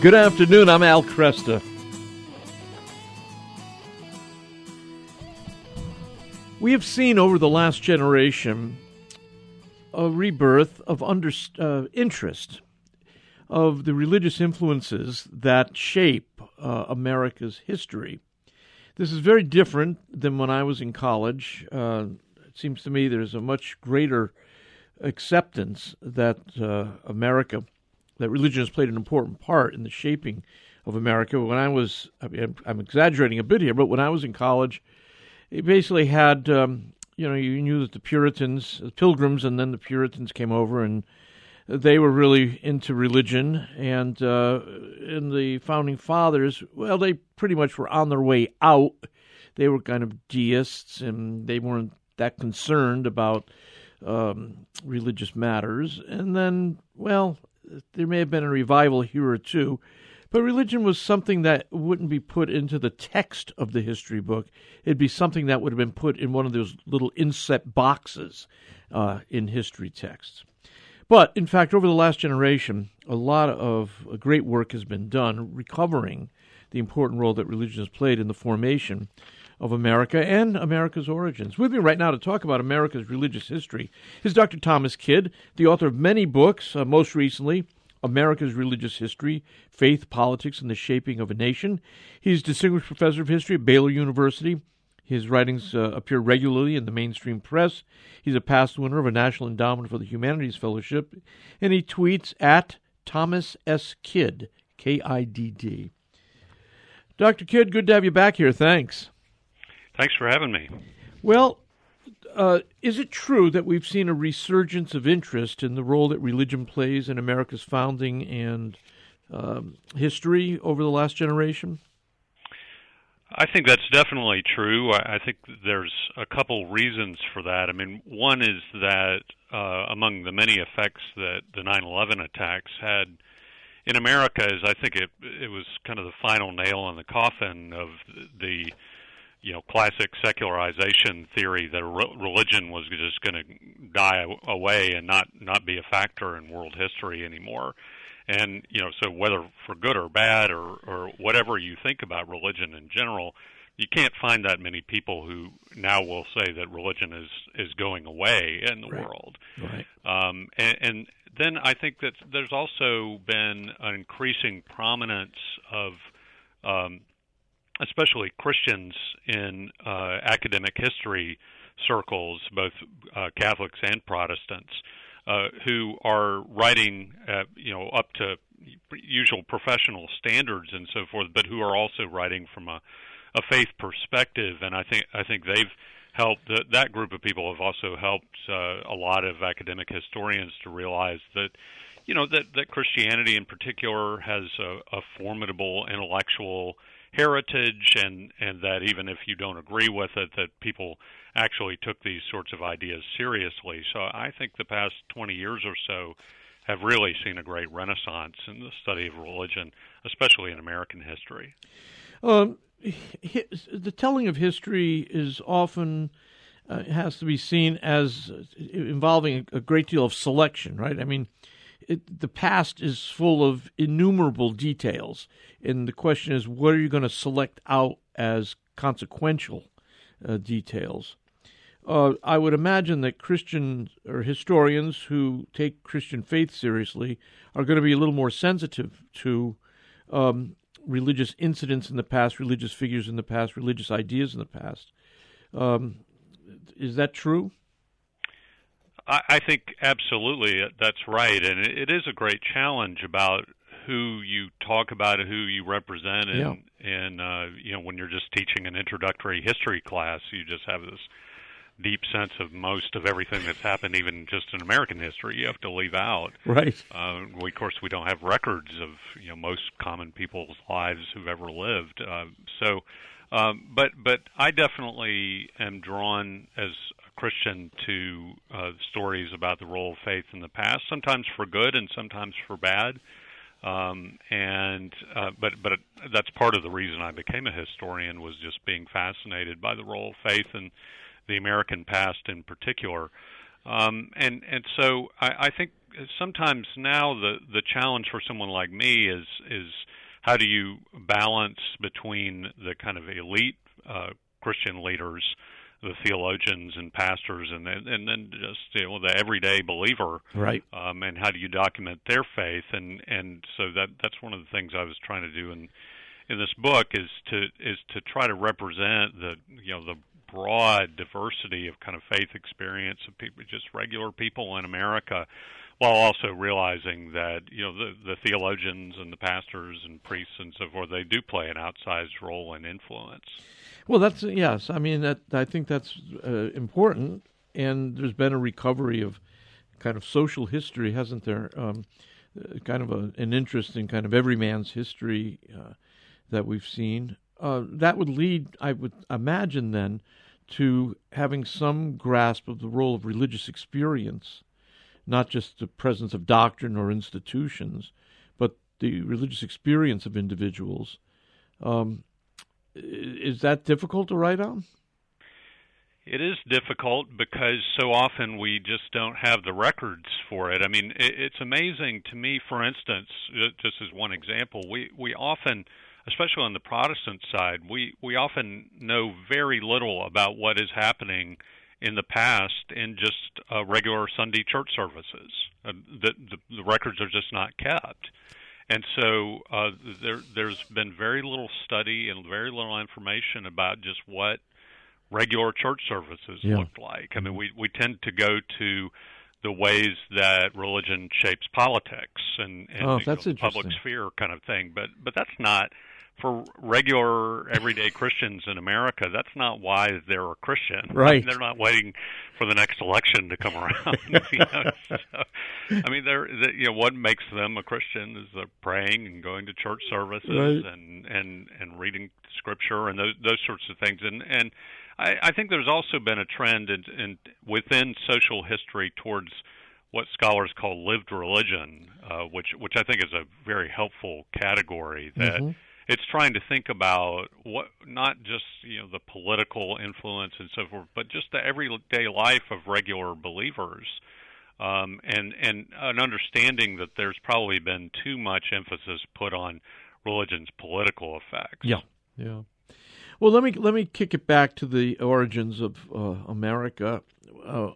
Good afternoon. I'm Al Kresta. We have seen over the last generation a rebirth of under, uh, interest of the religious influences that shape uh, America's history. This is very different than when I was in college. Uh, it seems to me there's a much greater acceptance that uh, America, that religion has played an important part in the shaping of America. When I was, I mean, I'm exaggerating a bit here, but when I was in college, it basically had, um, you know, you knew that the Puritans, the Pilgrims, and then the Puritans came over, and they were really into religion. And uh, in the founding fathers, well, they pretty much were on their way out. They were kind of deists, and they weren't that concerned about um, religious matters. And then, well, there may have been a revival here or two but religion was something that wouldn't be put into the text of the history book. It'd be something that would have been put in one of those little inset boxes uh, in history texts. But in fact, over the last generation, a lot of great work has been done recovering the important role that religion has played in the formation of America and America's origins. With me right now to talk about America's religious history is Dr. Thomas Kidd, the author of many books, uh, most recently, America's Religious History, Faith, Politics, and the Shaping of a Nation. He's Distinguished Professor of History at Baylor University. His writings uh, appear regularly in the mainstream press. He's a past winner of a National Endowment for the Humanities Fellowship, and he tweets at Thomas S. Kidd, K I D D. Dr. Kidd, good to have you back here. Thanks. Thanks for having me. Well, uh, is it true that we've seen a resurgence of interest in the role that religion plays in America's founding and um, history over the last generation? I think that's definitely true. I think there's a couple reasons for that. I mean, one is that uh, among the many effects that the 9/11 attacks had in America, is I think it it was kind of the final nail in the coffin of the you know classic secularization theory that religion was just going to die away and not not be a factor in world history anymore. And you know so whether for good or bad or or whatever you think about religion in general you can't find that many people who now will say that religion is is going away in the right. world. Right. Um and, and then i think that there's also been an increasing prominence of um especially Christians in uh, academic history circles, both uh, Catholics and Protestants, uh, who are writing, uh, you know, up to usual professional standards and so forth, but who are also writing from a, a faith perspective. And I think I think they've helped. That group of people have also helped uh, a lot of academic historians to realize that you know that that Christianity in particular has a, a formidable intellectual heritage and and that even if you don't agree with it that people actually took these sorts of ideas seriously. So i think the past 20 years or so have really seen a great renaissance in the study of religion especially in american history. Um, the telling of history is often uh, has to be seen as involving a great deal of selection right? I mean it, the past is full of innumerable details, and the question is, what are you going to select out as consequential uh, details? Uh, I would imagine that Christian or historians who take Christian faith seriously are going to be a little more sensitive to um, religious incidents in the past, religious figures in the past, religious ideas in the past. Um, is that true? I, I think absolutely that's right, and it, it is a great challenge about who you talk about, and who you represent, and yeah. and uh, you know when you're just teaching an introductory history class, you just have this deep sense of most of everything that's happened, even just in American history. You have to leave out. Right. Uh, we, of course, we don't have records of you know most common people's lives who've ever lived. Uh, so, um, but but I definitely am drawn as Christian to uh, stories about the role of faith in the past, sometimes for good and sometimes for bad. Um, and uh, but but that's part of the reason I became a historian was just being fascinated by the role of faith in the American past in particular. Um, and and so I, I think sometimes now the the challenge for someone like me is is how do you balance between the kind of elite uh, Christian leaders, the theologians and pastors, and then, and then just you know the everyday believer, right? Um, and how do you document their faith? And and so that that's one of the things I was trying to do in in this book is to is to try to represent the you know the broad diversity of kind of faith experience of people, just regular people in America, while also realizing that you know the the theologians and the pastors and priests and so forth they do play an outsized role in influence. Well, that's yes. I mean, that I think that's uh, important, and there's been a recovery of kind of social history, hasn't there? Um, uh, kind of a, an interesting kind of every man's history uh, that we've seen. Uh, that would lead, I would imagine, then to having some grasp of the role of religious experience, not just the presence of doctrine or institutions, but the religious experience of individuals. Um, is that difficult to write on? It is difficult because so often we just don't have the records for it. I mean, it's amazing to me. For instance, just as one example, we we often, especially on the Protestant side, we we often know very little about what is happening in the past in just uh, regular Sunday church services. Uh, the, the the records are just not kept. And so uh, there, there's been very little study and very little information about just what regular church services yeah. looked like. I mean, we we tend to go to the ways that religion shapes politics and, and oh, that's know, public sphere kind of thing, but but that's not for regular everyday Christians in America, that's not why they're a Christian. Right. They're not waiting for the next election to come around. you know? so, I mean, they're they, you know what makes them a Christian is they're praying and going to church services right. and and and reading scripture and those those sorts of things. And and I, I think there's also been a trend in, in within social history towards what scholars call lived religion, uh, which which I think is a very helpful category that. Mm-hmm it's trying to think about what not just you know the political influence and so forth, but just the everyday life of regular believers, um, and and an understanding that there's probably been too much emphasis put on religion's political effects. Yeah, yeah. Well, let me let me kick it back to the origins of uh, America. Uh,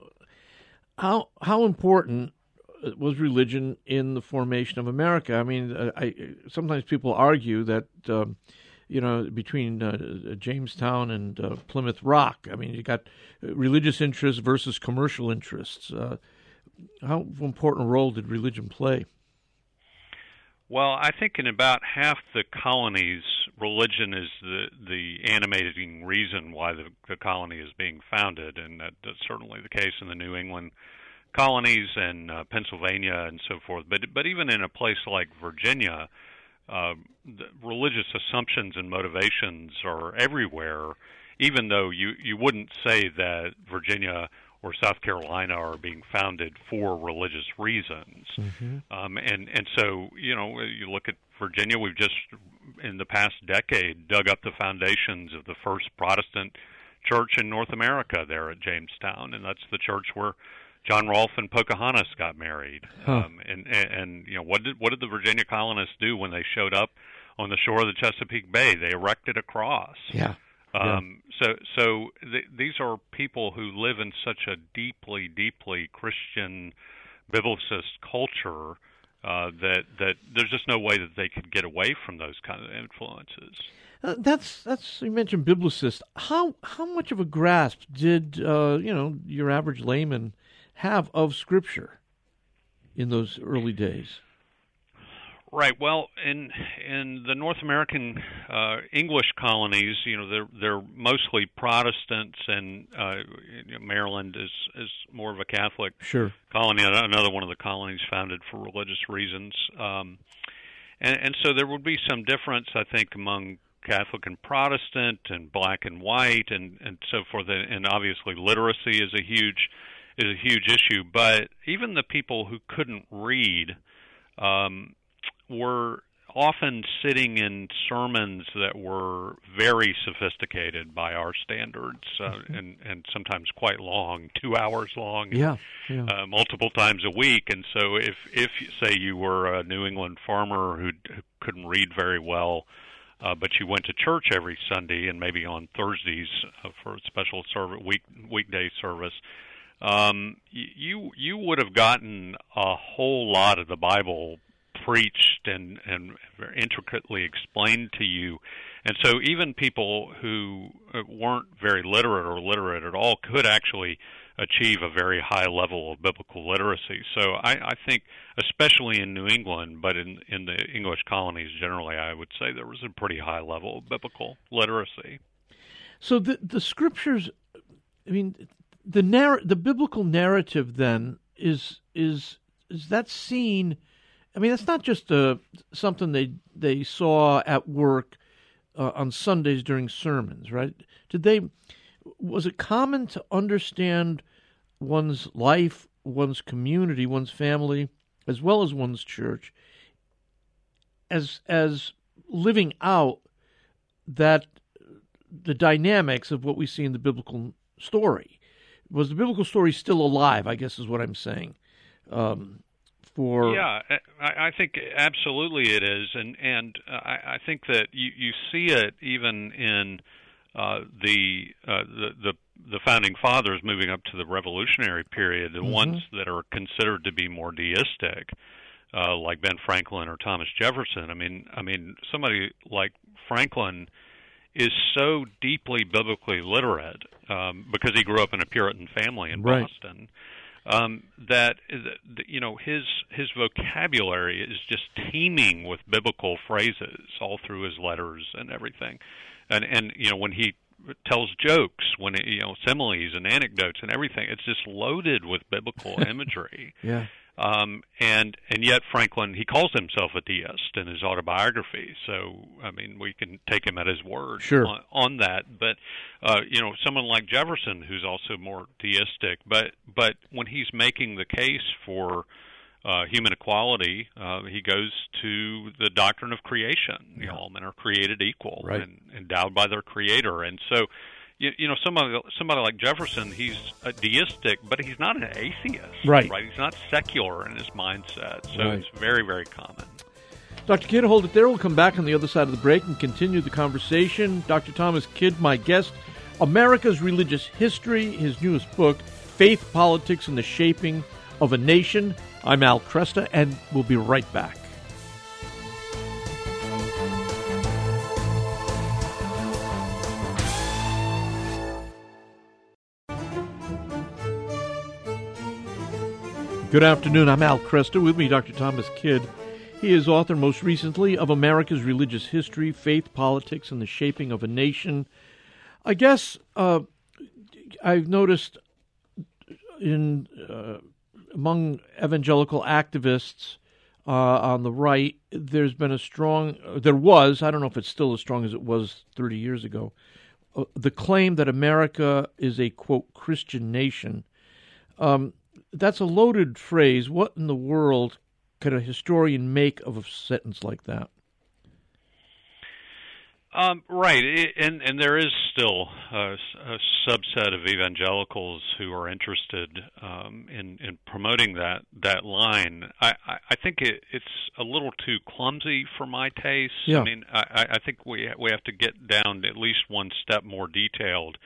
how how important was religion in the formation of America. I mean, uh, I, sometimes people argue that um, you know between uh, Jamestown and uh, Plymouth Rock. I mean, you got religious interests versus commercial interests. Uh, how important a role did religion play? Well, I think in about half the colonies, religion is the the animating reason why the, the colony is being founded, and that, that's certainly the case in the New England colonies and uh, Pennsylvania and so forth. But but even in a place like Virginia, uh, religious assumptions and motivations are everywhere. Even though you you wouldn't say that Virginia or South Carolina are being founded for religious reasons, mm-hmm. um, and and so you know you look at Virginia, we've just in the past decade dug up the foundations of the first Protestant church in North America there at Jamestown, and that's the church where John Rolfe and Pocahontas got married. Huh. Um, and, and and you know what did what did the Virginia colonists do when they showed up on the shore of the Chesapeake Bay? They erected a cross. Yeah. Um, yeah. So so th- these are people who live in such a deeply deeply Christian biblicist culture uh, that that there's just no way that they could get away from those kind of influences. Uh, that's that's you mentioned biblicist. How how much of a grasp did uh, you know your average layman have of Scripture in those early days? Right. Well, in in the North American uh, English colonies, you know, they're they're mostly Protestants, and uh, you know, Maryland is is more of a Catholic sure. colony. Another one of the colonies founded for religious reasons, um, and and so there would be some difference, I think, among Catholic and Protestant, and black and white, and and so forth. And obviously, literacy is a huge is a huge issue. But even the people who couldn't read um, were often sitting in sermons that were very sophisticated by our standards, uh, mm-hmm. and and sometimes quite long, two hours long, yeah, yeah. Uh, multiple times a week. And so, if if say you were a New England farmer who, who couldn't read very well, uh, but you went to church every Sunday and maybe on Thursdays uh, for a special service week weekday service. Um, you you would have gotten a whole lot of the Bible preached and and intricately explained to you, and so even people who uh, weren't very literate or literate at all could actually achieve a very high level of biblical literacy. So I, I think, especially in New England, but in in the English colonies generally, I would say there was a pretty high level of biblical literacy. So the the scriptures, I mean, the narr- the biblical narrative then is is is that seen. I mean, that's not just a, uh, something they they saw at work uh, on Sundays during sermons, right? Did they was it common to understand one's life, one's community, one's family, as well as one's church, as as living out that the dynamics of what we see in the biblical story. Was the biblical story still alive? I guess is what I'm saying. Um, for yeah, I, I think absolutely it is, and and I, I think that you you see it even in uh, the, uh, the the the founding fathers moving up to the revolutionary period, the mm-hmm. ones that are considered to be more deistic, uh, like Ben Franklin or Thomas Jefferson. I mean, I mean, somebody like Franklin is so deeply biblically literate um, because he grew up in a Puritan family in right. Boston um, that you know his his vocabulary is just teeming with biblical phrases all through his letters and everything. And and you know when he tells jokes when it, you know similes and anecdotes and everything it's just loaded with biblical imagery. Yeah um and and yet franklin he calls himself a deist in his autobiography so i mean we can take him at his word sure. on, on that but uh you know someone like jefferson who's also more deistic but but when he's making the case for uh, human equality, uh, he goes to the doctrine of creation. Yeah. You know, all men are created equal right. and endowed by their creator. And so, you, you know, somebody somebody like Jefferson, he's a deistic, but he's not an atheist. Right. Right. He's not secular in his mindset. So right. it's very very common. Dr. Kidd, hold it there. We'll come back on the other side of the break and continue the conversation. Dr. Thomas Kidd, my guest, America's Religious History, his newest book, Faith, Politics, and the Shaping of a Nation. I'm Al Kresta, and we'll be right back. Good afternoon. I'm Al Kresta. With me, Dr. Thomas Kidd. He is author most recently of America's Religious History, Faith, Politics, and the Shaping of a Nation. I guess uh, I've noticed in uh, among evangelical activists uh, on the right, there's been a strong, there was, I don't know if it's still as strong as it was 30 years ago, uh, the claim that America is a, quote, Christian nation. Um, that's a loaded phrase. What in the world could a historian make of a sentence like that? Um, right, and and there is still a, a, subset of evangelicals who are interested um, in in promoting that that line. I I think it, it's a little too clumsy for my taste. Yeah. I mean, I, I think we we have to get down at least one step more detailed,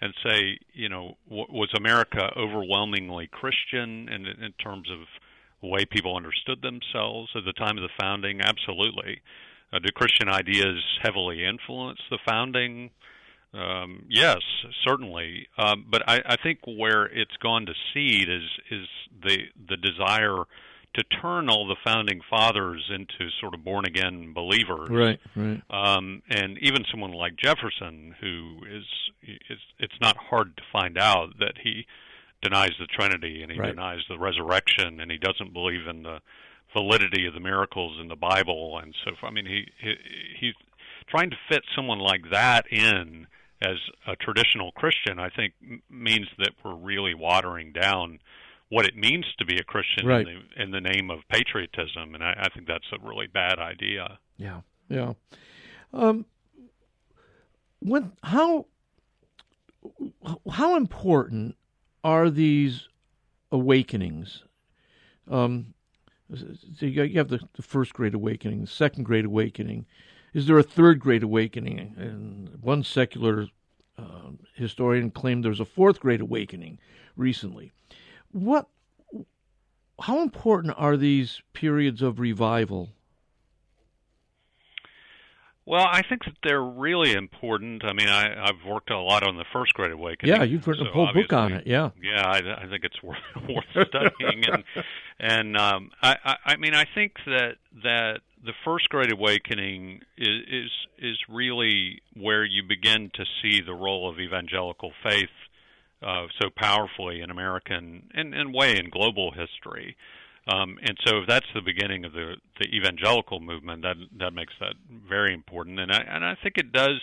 and say, you know, was America overwhelmingly Christian in in terms of the way people understood themselves at the time of the founding? Absolutely uh, do Christian ideas heavily influence the founding? Um, yes, certainly. Um, but I, I think where it's gone to seed is is the the desire to turn all the founding fathers into sort of born again believers. Right, right. Um, and even someone like Jefferson, who is, is it's not hard to find out that he denies the Trinity and he right. denies the resurrection and he doesn't believe in the validity of the miracles in the Bible, and so I mean he, he he's trying to fit someone like that in as a traditional Christian. I think means that we're really watering down what it means to be a Christian right. in, the, in the name of patriotism, and I, I think that's a really bad idea. Yeah, yeah. Um, when how how important are these awakenings? Um, so you have the, the first great awakening, the second great awakening. Is there a third great awakening? And one secular uh, historian claimed there was a fourth great awakening recently. What? How important are these periods of revival well, I think that they're really important. I mean, I, I've worked a lot on the First Great Awakening. Yeah, you've written so a whole book on it. Yeah, yeah, I, I think it's worth worth studying, and and um, I, I, I mean, I think that that the First Great Awakening is is is really where you begin to see the role of evangelical faith uh, so powerfully in American and in way in global history. Um, and so if that's the beginning of the, the evangelical movement, that that makes that very important. And I, and I think it does,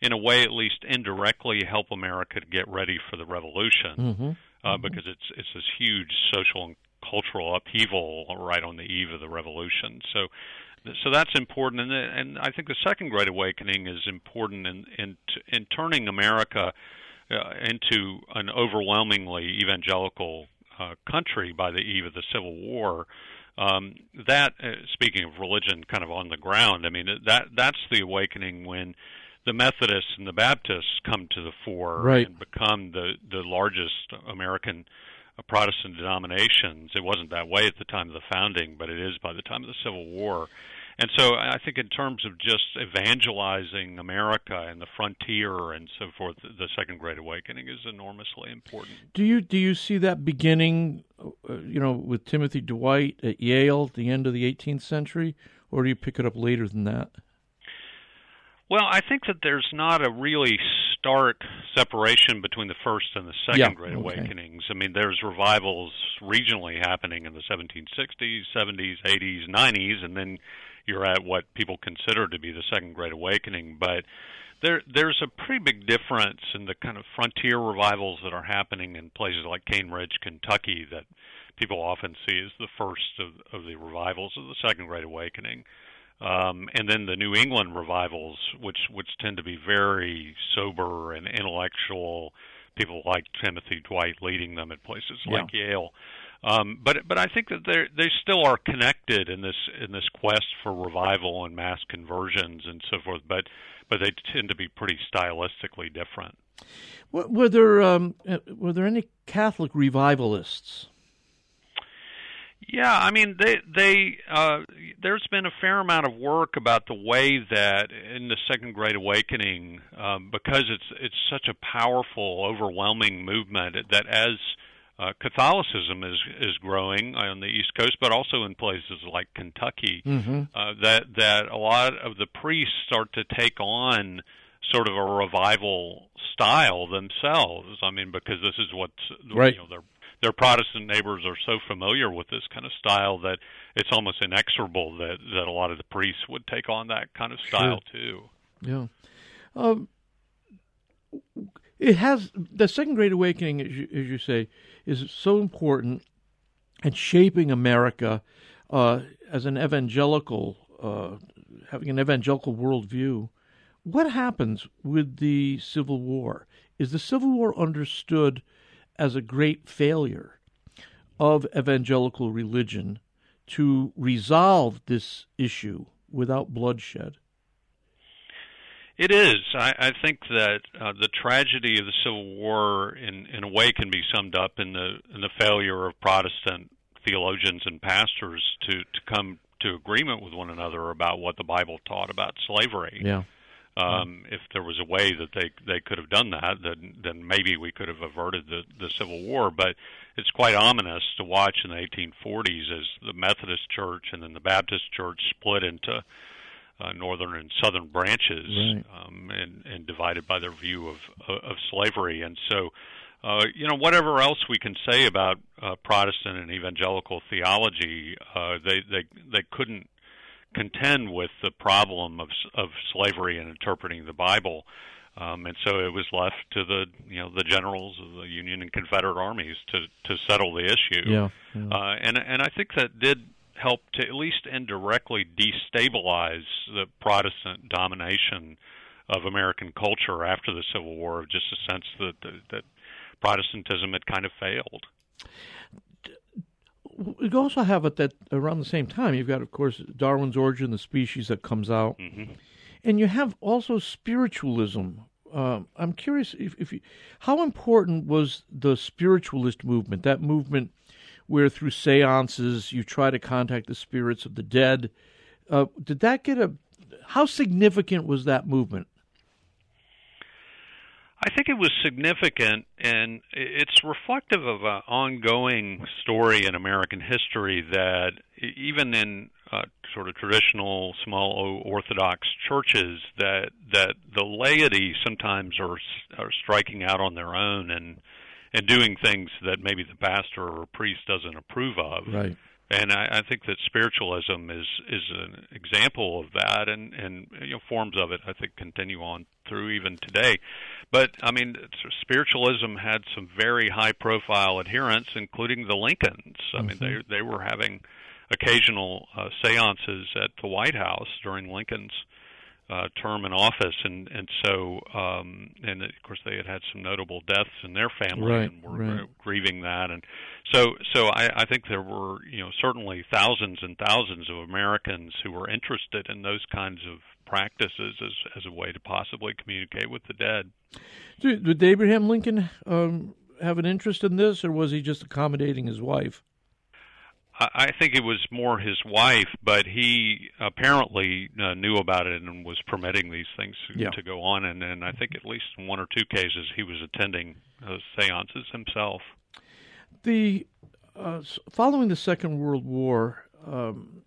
in a way at least indirectly, help America to get ready for the revolution, mm-hmm. Uh, mm-hmm. because it's it's this huge social and cultural upheaval right on the eve of the revolution. So so that's important, and and I think the second Great Awakening is important in in in turning America uh, into an overwhelmingly evangelical uh, country by the eve of the Civil War. Um, that, uh, speaking of religion, kind of on the ground, I mean that that's the awakening when the Methodists and the Baptists come to the fore right. and become the the largest American uh, Protestant denominations. It wasn't that way at the time of the founding, but it is by the time of the Civil War. And so I think in terms of just evangelizing America and the frontier and so forth, the Second Great Awakening is enormously important. Do you do you see that beginning, uh, you know, with Timothy Dwight at Yale at the end of the 18th century, or do you pick it up later than that? Well, I think that there's not a really stark separation between the first and the second yeah, Great okay. Awakenings. I mean, there's revivals regionally happening in the 1760s, 70s, 80s, 90s, and then you're at what people consider to be the Second Great Awakening. But there, there's a pretty big difference in the kind of frontier revivals that are happening in places like Cane Ridge, Kentucky, that people often see as the first of, of the revivals of the Second Great Awakening. Um, and then the New England revivals, which which tend to be very sober and intellectual, people like Timothy Dwight leading them at places yeah. like Yale. Um, but but I think that they they still are connected in this in this quest for revival and mass conversions and so forth. But but they tend to be pretty stylistically different. Were there um, uh, were there any Catholic revivalists? Yeah, I mean, they they uh, there's been a fair amount of work about the way that in the Second Great Awakening, um, because it's it's such a powerful, overwhelming movement that as uh, Catholicism is is growing on the East Coast, but also in places like Kentucky. Mm-hmm. Uh, that that a lot of the priests start to take on sort of a revival style themselves. I mean, because this is what right. you know their their Protestant neighbors are so familiar with this kind of style that it's almost inexorable that that a lot of the priests would take on that kind of style sure. too. Yeah. Um, it has the second great awakening, as you, as you say, is so important in shaping America uh, as an evangelical, uh, having an evangelical worldview. What happens with the Civil War? Is the Civil War understood as a great failure of evangelical religion to resolve this issue without bloodshed? It is. I, I think that uh, the tragedy of the Civil War, in in a way, can be summed up in the in the failure of Protestant theologians and pastors to to come to agreement with one another about what the Bible taught about slavery. Yeah. Um, if there was a way that they they could have done that, then then maybe we could have averted the the Civil War. But it's quite ominous to watch in the 1840s as the Methodist Church and then the Baptist Church split into uh, northern and southern branches, right. um, and and divided by their view of of slavery. And so, uh, you know, whatever else we can say about uh, Protestant and evangelical theology, uh, they they they couldn't contend with the problem of of slavery and interpreting the Bible. Um, and so it was left to the you know the generals of the Union and Confederate armies to to settle the issue. Yeah, yeah. Uh, and and I think that did helped to at least indirectly destabilize the Protestant domination of American culture after the Civil War, of just a sense that that Protestantism had kind of failed. You also have it that around the same time you've got, of course, Darwin's Origin the Species that comes out, mm-hmm. and you have also spiritualism. Uh, I'm curious if, if you, how important was the spiritualist movement? That movement where through seances you try to contact the spirits of the dead. Uh, did that get a? How significant was that movement? I think it was significant, and it's reflective of an ongoing story in American history that even in uh, sort of traditional small Orthodox churches, that that the laity sometimes are are striking out on their own and and doing things that maybe the pastor or priest doesn't approve of. Right and I, I think that spiritualism is is an example of that, and and you know forms of it I think continue on through even today. But I mean, spiritualism had some very high profile adherents, including the Lincolns. I mm-hmm. mean, they mm-hmm. they were having occasional uh, seances at the White House during Lincoln's uh, term in office, and and so um, and of course they had had some notable deaths in their family right, and were right. grieving that, and so so I, I think there were you know certainly thousands and thousands of Americans who were interested in those kinds of practices as as a way to possibly communicate with the dead. Did, did Abraham Lincoln um, have an interest in this, or was he just accommodating his wife? I think it was more his wife, but he apparently uh, knew about it and was permitting these things yeah. to go on. And, and I think at least in one or two cases he was attending uh, seances himself. The uh, following the Second World War, um,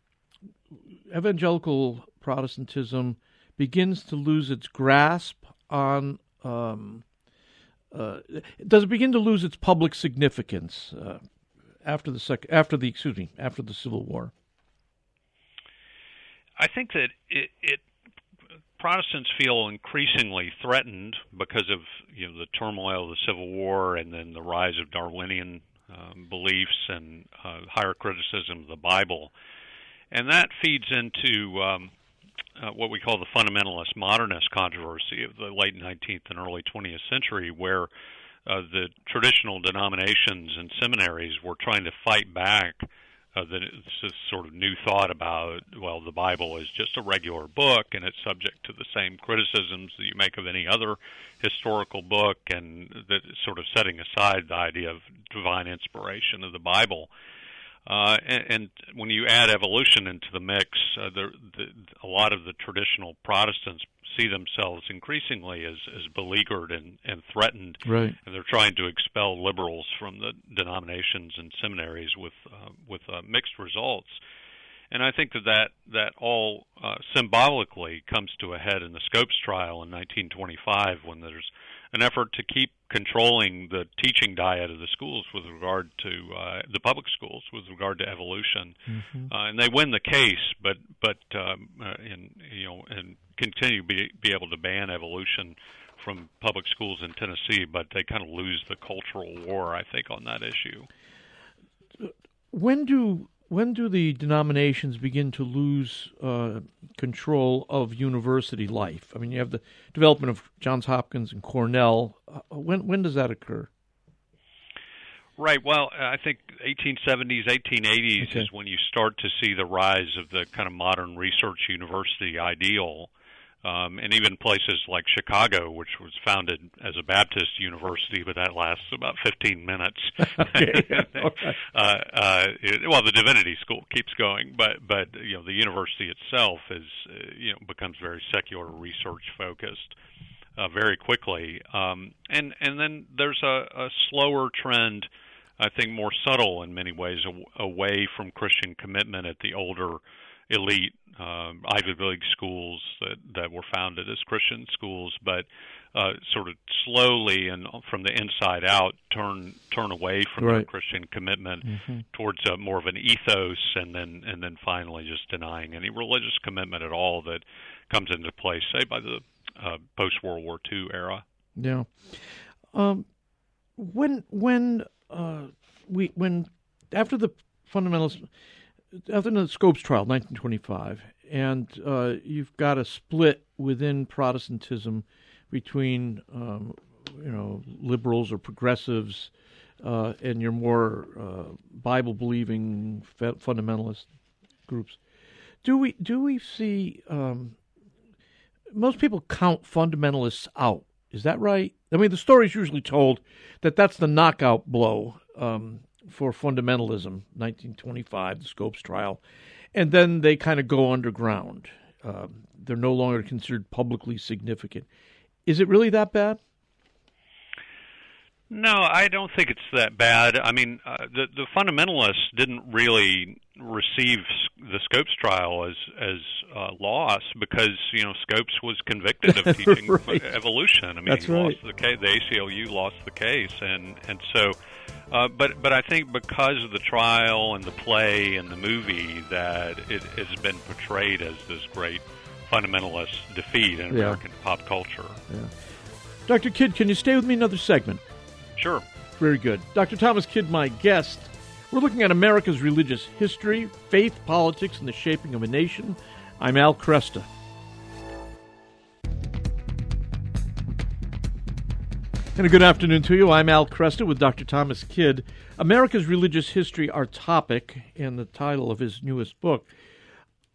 evangelical Protestantism begins to lose its grasp on. Um, uh, does it begin to lose its public significance? After the sec- after the excuse me after the Civil War? I think that it, it Protestants feel increasingly threatened because of you know the turmoil of the Civil War and then the rise of Darwinian um, beliefs and uh, higher criticism of the Bible, and that feeds into um, uh, what we call the fundamentalist modernist controversy of the late 19th and early 20th century, where uh, the traditional denominations and seminaries were trying to fight back uh, this sort of new thought about well the Bible is just a regular book and it's subject to the same criticisms that you make of any other historical book and that sort of setting aside the idea of divine inspiration of the Bible. Uh, and, and when you add evolution into the mix, uh, the, the, a lot of the traditional Protestants see themselves increasingly as, as beleaguered and, and threatened. Right. And they're trying to expel liberals from the denominations and seminaries with uh, with uh, mixed results. And I think that that, that all uh, symbolically comes to a head in the Scopes trial in 1925 when there's an effort to keep controlling the teaching diet of the schools with regard to uh, the public schools with regard to evolution, mm-hmm. uh, and they win the case, but but um, uh, in you know and continue to be be able to ban evolution from public schools in Tennessee, but they kind of lose the cultural war, I think, on that issue. When do when do the denominations begin to lose uh, control of university life? I mean, you have the development of Johns Hopkins and Cornell. Uh, when when does that occur? Right. Well, I think 1870s, 1880s okay. is when you start to see the rise of the kind of modern research university ideal um, and even places like Chicago, which was founded as a Baptist university, but that lasts about 15 minutes. okay. okay. uh, uh, it, well, the Divinity School keeps going, but but you know the university itself is uh, you know becomes very secular research focused. Uh, very quickly, um, and and then there's a, a slower trend, I think more subtle in many ways, away from Christian commitment at the older elite uh, Ivy League schools that that were founded as Christian schools, but uh, sort of slowly and from the inside out turn turn away from right. their Christian commitment mm-hmm. towards a, more of an ethos, and then and then finally just denying any religious commitment at all that comes into place, say by the uh, post World War II era. Yeah. Um, when when uh, we when after the fundamentalists after the Scopes trial, 1925, and uh, you've got a split within Protestantism between um, you know liberals or progressives uh, and your more uh, Bible believing fundamentalist groups. Do we do we see um, most people count fundamentalists out? Is that right? I mean, the story is usually told that that's the knockout blow um, for fundamentalism, 1925, the Scopes trial, and then they kind of go underground. Uh, they're no longer considered publicly significant. Is it really that bad? No, I don't think it's that bad. I mean, uh, the the fundamentalists didn't really receive the Scopes trial as as uh, loss because you know Scopes was convicted of teaching right. evolution. I mean, That's he right. lost the case. The ACLU lost the case, and and so, uh, but but I think because of the trial and the play and the movie that it has been portrayed as this great fundamentalist defeat in Yeah. American pop culture. Dr. Kidd, can you stay with me another segment? Sure. Very good. Dr. Thomas Kidd, my guest. We're looking at America's religious history, faith, politics, and the shaping of a nation. I'm Al Kresta. And a good afternoon to you. I'm Al Kresta with Dr. Thomas Kidd. America's religious history, our topic, and the title of his newest book.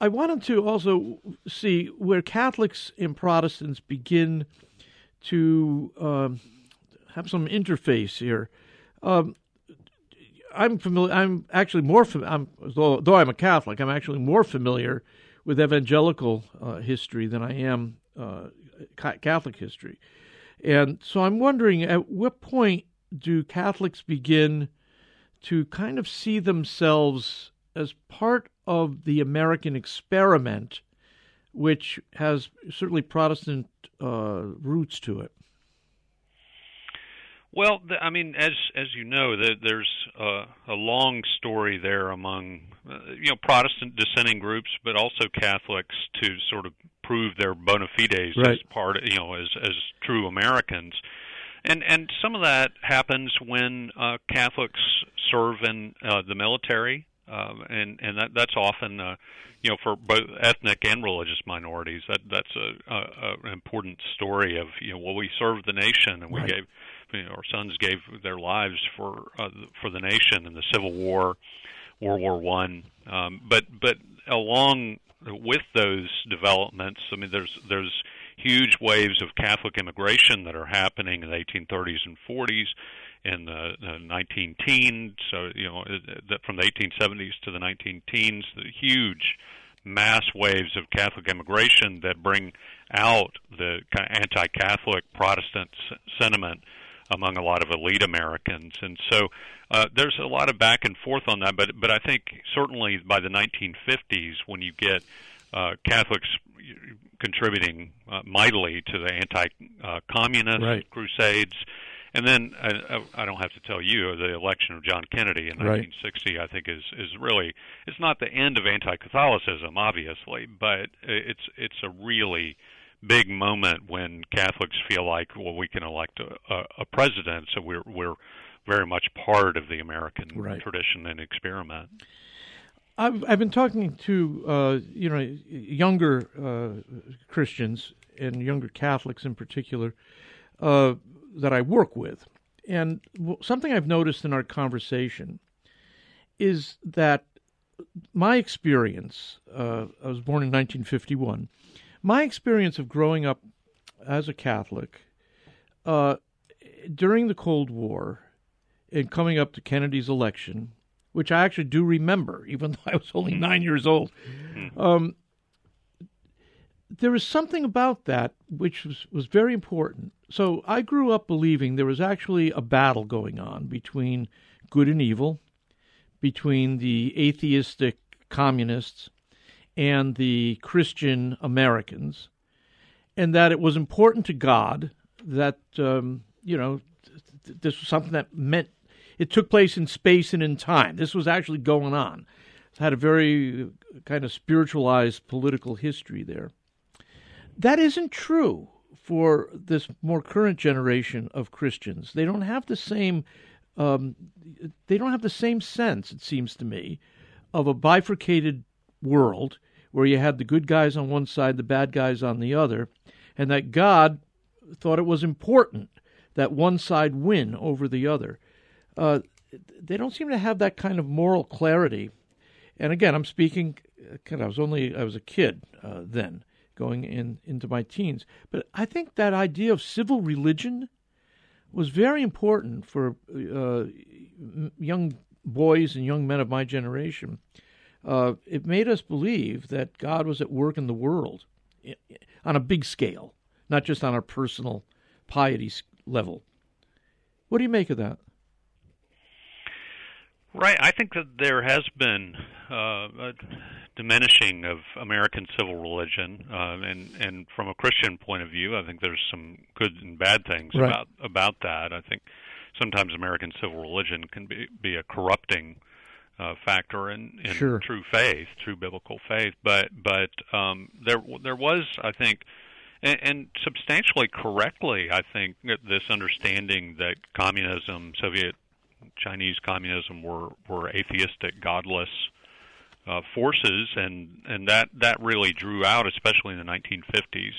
I wanted to also see where Catholics and Protestants begin to um, have some interface here. Um, I'm familiar. I'm actually more. Fam- I'm though, though I'm a Catholic. I'm actually more familiar with evangelical uh, history than I am uh, ca- Catholic history, and so I'm wondering at what point do Catholics begin to kind of see themselves as part of the American experiment, which has certainly Protestant uh, roots to it. Well, the, I mean, as as you know, the, there's uh, a long story there among uh, you know Protestant dissenting groups, but also Catholics to sort of prove their bona fides Right. as part, you know, as as true Americans. And and some of that happens when uh, Catholics serve in uh, the military, uh, and and that that's often. Uh, you know, for both ethnic and religious minorities, that that's a, a, a an important story of you know, well, we served the nation and we Right. gave you know, our sons gave their lives for uh, for the nation in the Civil War, World War One. Um, but but along with those developments, I mean, there's there's huge waves of Catholic immigration that are happening in the 1830s and 40s, in the, the 19 teens. So you know, from the 1870s to the 19 teens, the huge mass waves of Catholic immigration that bring out the kind of anti-Catholic Protestant sentiment among a lot of elite Americans, and so uh, there's a lot of back and forth on that. But but I think certainly by the 1950s, when you get uh, Catholics contributing uh, mightily to the anti-communist Right. crusades, and then uh, I don't have to tell you the election of John Kennedy in Right. 1960. I think is is really it's not the end of anti-Catholicism, obviously, but it's it's a really big moment when Catholics feel like, well, we can elect a, a, a president, so we're we're very much part of the American Right. tradition and experiment. I've I've been talking to uh, you know younger uh, Christians and younger Catholics in particular uh, that I work with, and something I've noticed in our conversation is that my experience. Uh, I was born in 1951. My experience of growing up as a Catholic uh, during the Cold War and coming up to Kennedy's election which I actually do remember, even though I was only nine years old. Um, there was something about that which was, was very important. So I grew up believing there was actually a battle going on between good and evil, between the atheistic communists and the Christian Americans, and that it was important to God that, um, you know, th- th- this was something that meant it took place in space and in time. This was actually going on. It had a very uh, kind of spiritualized political history there. That isn't true for this more current generation of Christians. They don't have the same. Um, they don't have the same sense, it seems to me, of a bifurcated world where you had the good guys on one side, the bad guys on the other, and that God thought it was important that one side win over the other. Uh, they don't seem to have that kind of moral clarity. And again, I'm speaking. I was only I was a kid uh, then, going in into my teens. But I think that idea of civil religion was very important for uh, young boys and young men of my generation. Uh, it made us believe that God was at work in the world on a big scale, not just on a personal piety level. What do you make of that? Right. I think that there has been uh, a diminishing of American civil religion, uh, and and from a Christian point of view, I think there's some good and bad things right. about about that. I think sometimes American civil religion can be be a corrupting uh, factor in, in sure. true faith, true biblical faith. But but um, there there was, I think, and, and substantially correctly, I think this understanding that communism, Soviet Chinese communism, were were atheistic, godless. Uh, forces, and and that that really drew out, especially in the 1950s,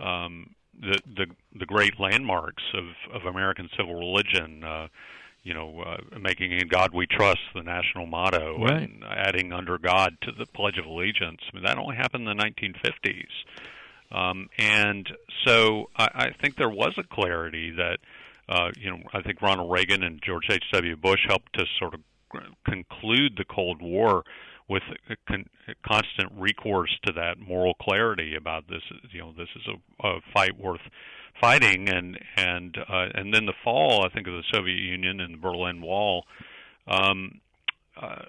um, the the the great landmarks of of American civil religion. Uh, you know, uh, making "In God We Trust" the national motto, right. and adding "Under God" to the Pledge of Allegiance. I mean, that only happened in the 1950s, um, and so I, I think there was a clarity that, uh, you know, I think Ronald Reagan and George H.W. Bush helped to sort of conclude the Cold War with a con- constant recourse to that moral clarity about this. You know, this is a, a fight worth fighting, and and uh, and then the fall, I think, of the Soviet Union and the Berlin Wall, um, uh,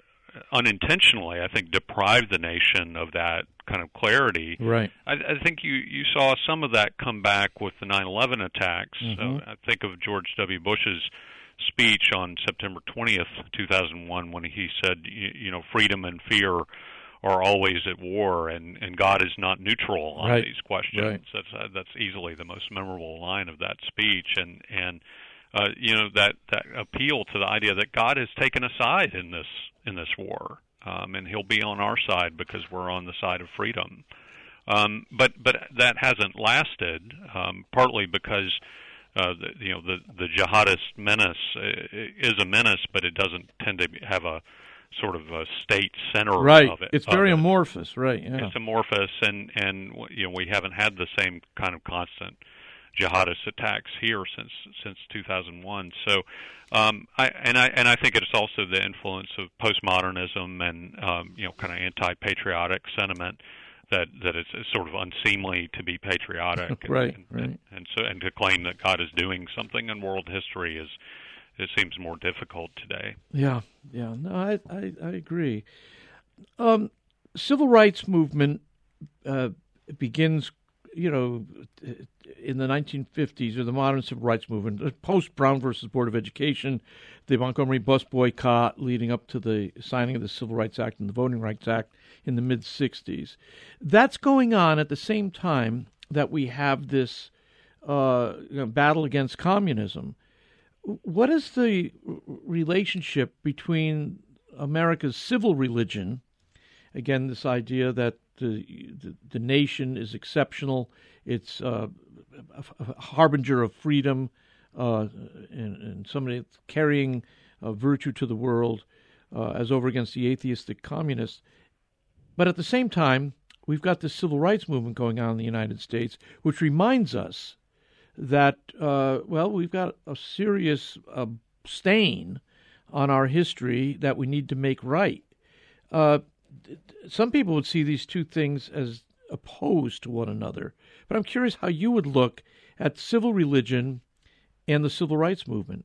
unintentionally, I think, deprived the nation of that kind of clarity. Right. I, I think you you saw some of that come back with the 9/11 attacks. Mm-hmm. So I think of George W. Bush's speech on September 20th, 2001, when he said, you, you know, freedom and fear are always at war, and and God is not neutral on right. these questions. Right. That's uh, that's easily the most memorable line of that speech, and and uh, you know that that appeal to the idea that God has taken a side in this in this war, um, and He'll be on our side because we're on the side of freedom. Um, but but that hasn't lasted, um, partly because uh, the, you know the the jihadist menace is a menace, but it doesn't tend to have a sort of a state center right. of it. It's very it. amorphous, right? Yeah. It's amorphous, and and you know we haven't had the same kind of constant jihadist attacks here since since 2001. So, um, I and I and I think it's also the influence of postmodernism and um, you know kind of anti-patriotic sentiment that that it's, it's sort of unseemly to be patriotic, and, right, and, right. And, and so and to claim that God is doing something in world history is it seems more difficult today. Yeah, yeah, no, I I, I agree. Um, civil rights movement uh, begins, you know, in the 1950s or the modern civil rights movement, post Brown versus Board of Education, the Montgomery bus boycott leading up to the signing of the Civil Rights Act and the Voting Rights Act in the mid 60s. That's going on at the same time that we have this uh, you know, battle against communism. What is the relationship between America's civil religion, again, this idea that the, the, the nation is exceptional, it's uh, a, harbinger of freedom, uh, and, and, somebody carrying uh, virtue to the world, uh, as over against the atheistic communists. But at the same time, we've got this civil rights movement going on in the United States, which reminds us that, uh, well, we've got a serious uh, stain on our history that we need to make right. Uh, some people would see these two things as opposed to one another, but I'm curious how you would look at civil religion and the civil rights movement.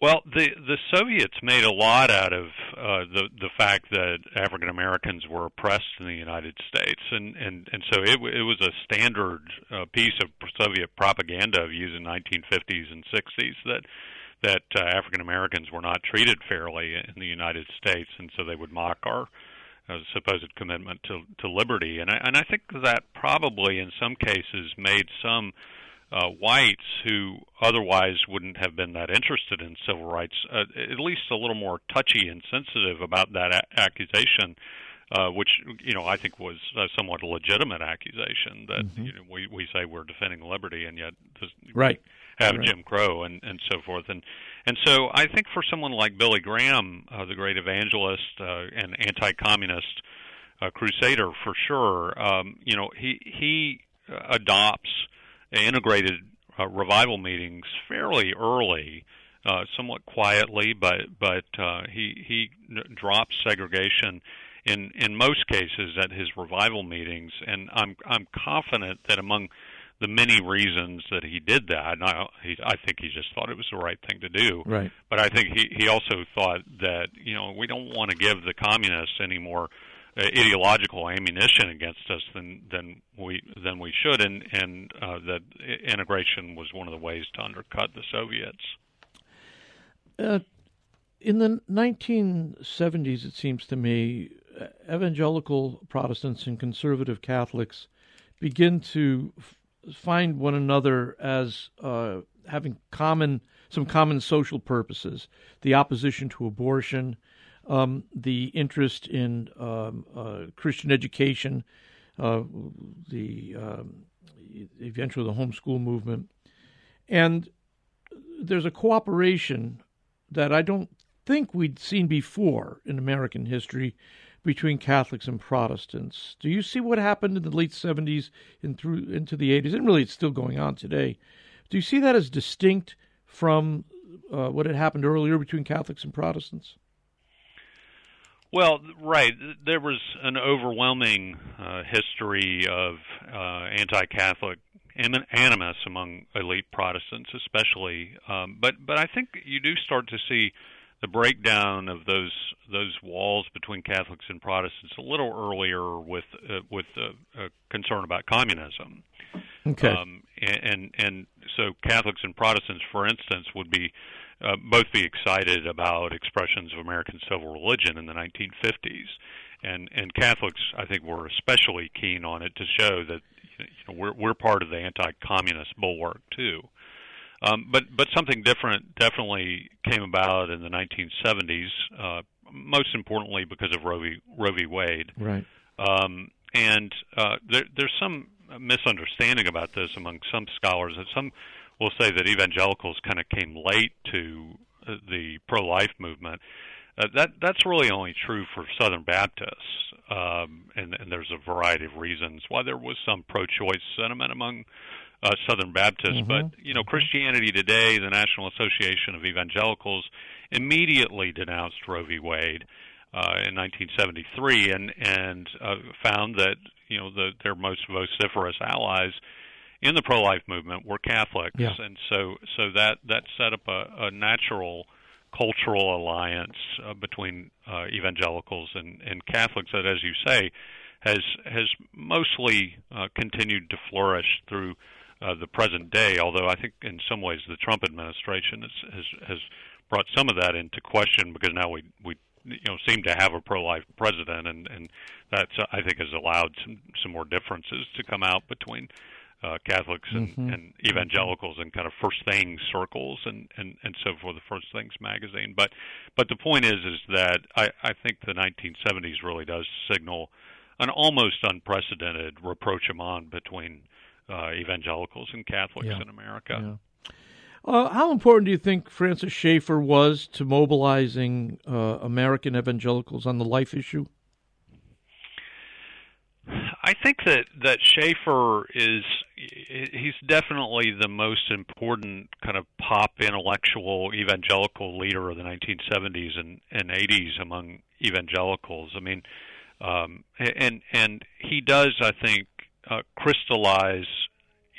Well, the the Soviets made a lot out of uh, the the fact that African Americans were oppressed in the United States, and and and so it it was a standard uh, piece of Soviet propaganda of using 1950s and 60s that that uh, African Americans were not treated fairly in the United States, and so they would mock our uh, supposed commitment to to liberty, and I and I think that probably in some cases made some uh, whites who otherwise wouldn't have been that interested in civil rights, uh, at least a little more touchy and sensitive about that a- accusation. Uh, which you know I think was a somewhat a legitimate accusation that mm-hmm. you know, we we say we're defending liberty and yet this, right have right. Jim Crow and and so forth and and so I think for someone like Billy Graham, uh, the great evangelist uh, and anti-communist uh, crusader for sure, um, you know he he adopts integrated uh, revival meetings fairly early. Uh, somewhat quietly, but but uh, he he drops segregation in in most cases at his revival meetings, and I'm I'm confident that among the many reasons that he did that, and I, he, I think he just thought it was the right thing to do. Right. But I think he he also thought that you know we don't want to give the communists any more uh, ideological ammunition against us than than we than we should, and and uh, that integration was one of the ways to undercut the Soviets. Uh, in the 1970s, it seems to me, evangelical Protestants and conservative Catholics begin to f- find one another as uh, having common some common social purposes: the opposition to abortion, um, the interest in um, uh, Christian education, uh, the um, eventually the homeschool movement, and there's a cooperation that I don't think we'd seen before in American history between Catholics and Protestants. Do you see what happened in the late 70s and through into the 80s? And really, it's still going on today. Do you see that as distinct from uh, what had happened earlier between Catholics and Protestants? Well, right. There was an overwhelming uh, history of uh, anti-Catholic animus among elite Protestants, especially. Um, but but I think you do start to see the breakdown of those those walls between Catholics and Protestants a little earlier with uh, with uh, concern about communism. Okay. Um, and, and and so Catholics and Protestants, for instance, would be uh, both be excited about expressions of American civil religion in the 1950s, and and Catholics, I think, were especially keen on it to show that you know, we're we're part of the anti-communist bulwark too. Um, but but something different definitely came about in the 1970s. Uh, most importantly, because of Roe v. Roe v. Wade. Right. Um, and uh, there, there's some misunderstanding about this among some scholars. That some will say that evangelicals kind of came late to uh, the pro-life movement. Uh, that that's really only true for Southern Baptists, um, and, and there's a variety of reasons why there was some pro-choice sentiment among uh, Southern Baptists. Mm-hmm. But you know, Christianity Today, the National Association of Evangelicals, immediately denounced Roe v. Wade uh, in 1973, and and uh, found that you know the, their most vociferous allies in the pro-life movement were Catholics, yeah. and so so that that set up a, a natural cultural alliance uh, between uh, evangelicals and, and Catholics that, as you say, has has mostly uh, continued to flourish through uh, the present day. Although I think in some ways the Trump administration has, has has brought some of that into question because now we we you know seem to have a pro-life president, and and that's I think has allowed some some more differences to come out between uh, Catholics and, mm-hmm. and evangelicals and kind of First Things circles and, and, and so forth, the First Things magazine. But but the point is is that I, I think the 1970s really does signal an almost unprecedented rapprochement between uh, evangelicals and Catholics yeah. in America. Yeah. Uh, how important do you think Francis Schaeffer was to mobilizing uh, American evangelicals on the life issue? I think that that Schaeffer is he's definitely the most important kind of pop intellectual evangelical leader of the 1970s and, and 80s among evangelicals. I mean, um, and and he does, I think, uh, crystallize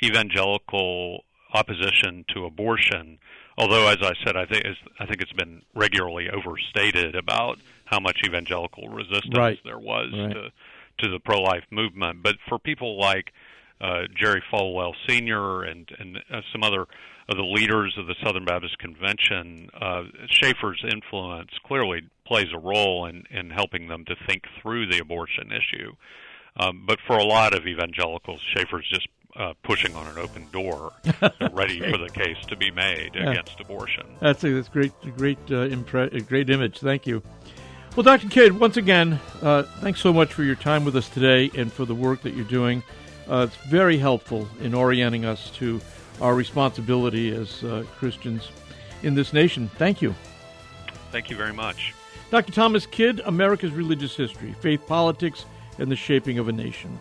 evangelical opposition to abortion. Although, as I said, I think I think it's been regularly overstated about how much evangelical resistance right. there was right. to to the pro-life movement. But for people like uh, Jerry Falwell Sr. and and uh, some other of the leaders of the Southern Baptist Convention, uh, Schaeffer's influence clearly plays a role in in helping them to think through the abortion issue. Um, but for a lot of evangelicals, Schaeffer's just uh, pushing on an open door, ready for the case to be made yeah. against abortion. That's a that's great, great, uh, impre- great image. Thank you. Well, Dr. Kidd, once again, uh, thanks so much for your time with us today and for the work that you're doing. Uh, it's very helpful in orienting us to our responsibility as uh, Christians in this nation. Thank you. Thank you very much. Dr. Thomas Kidd, America's Religious History, Faith, Politics, and the Shaping of a Nation.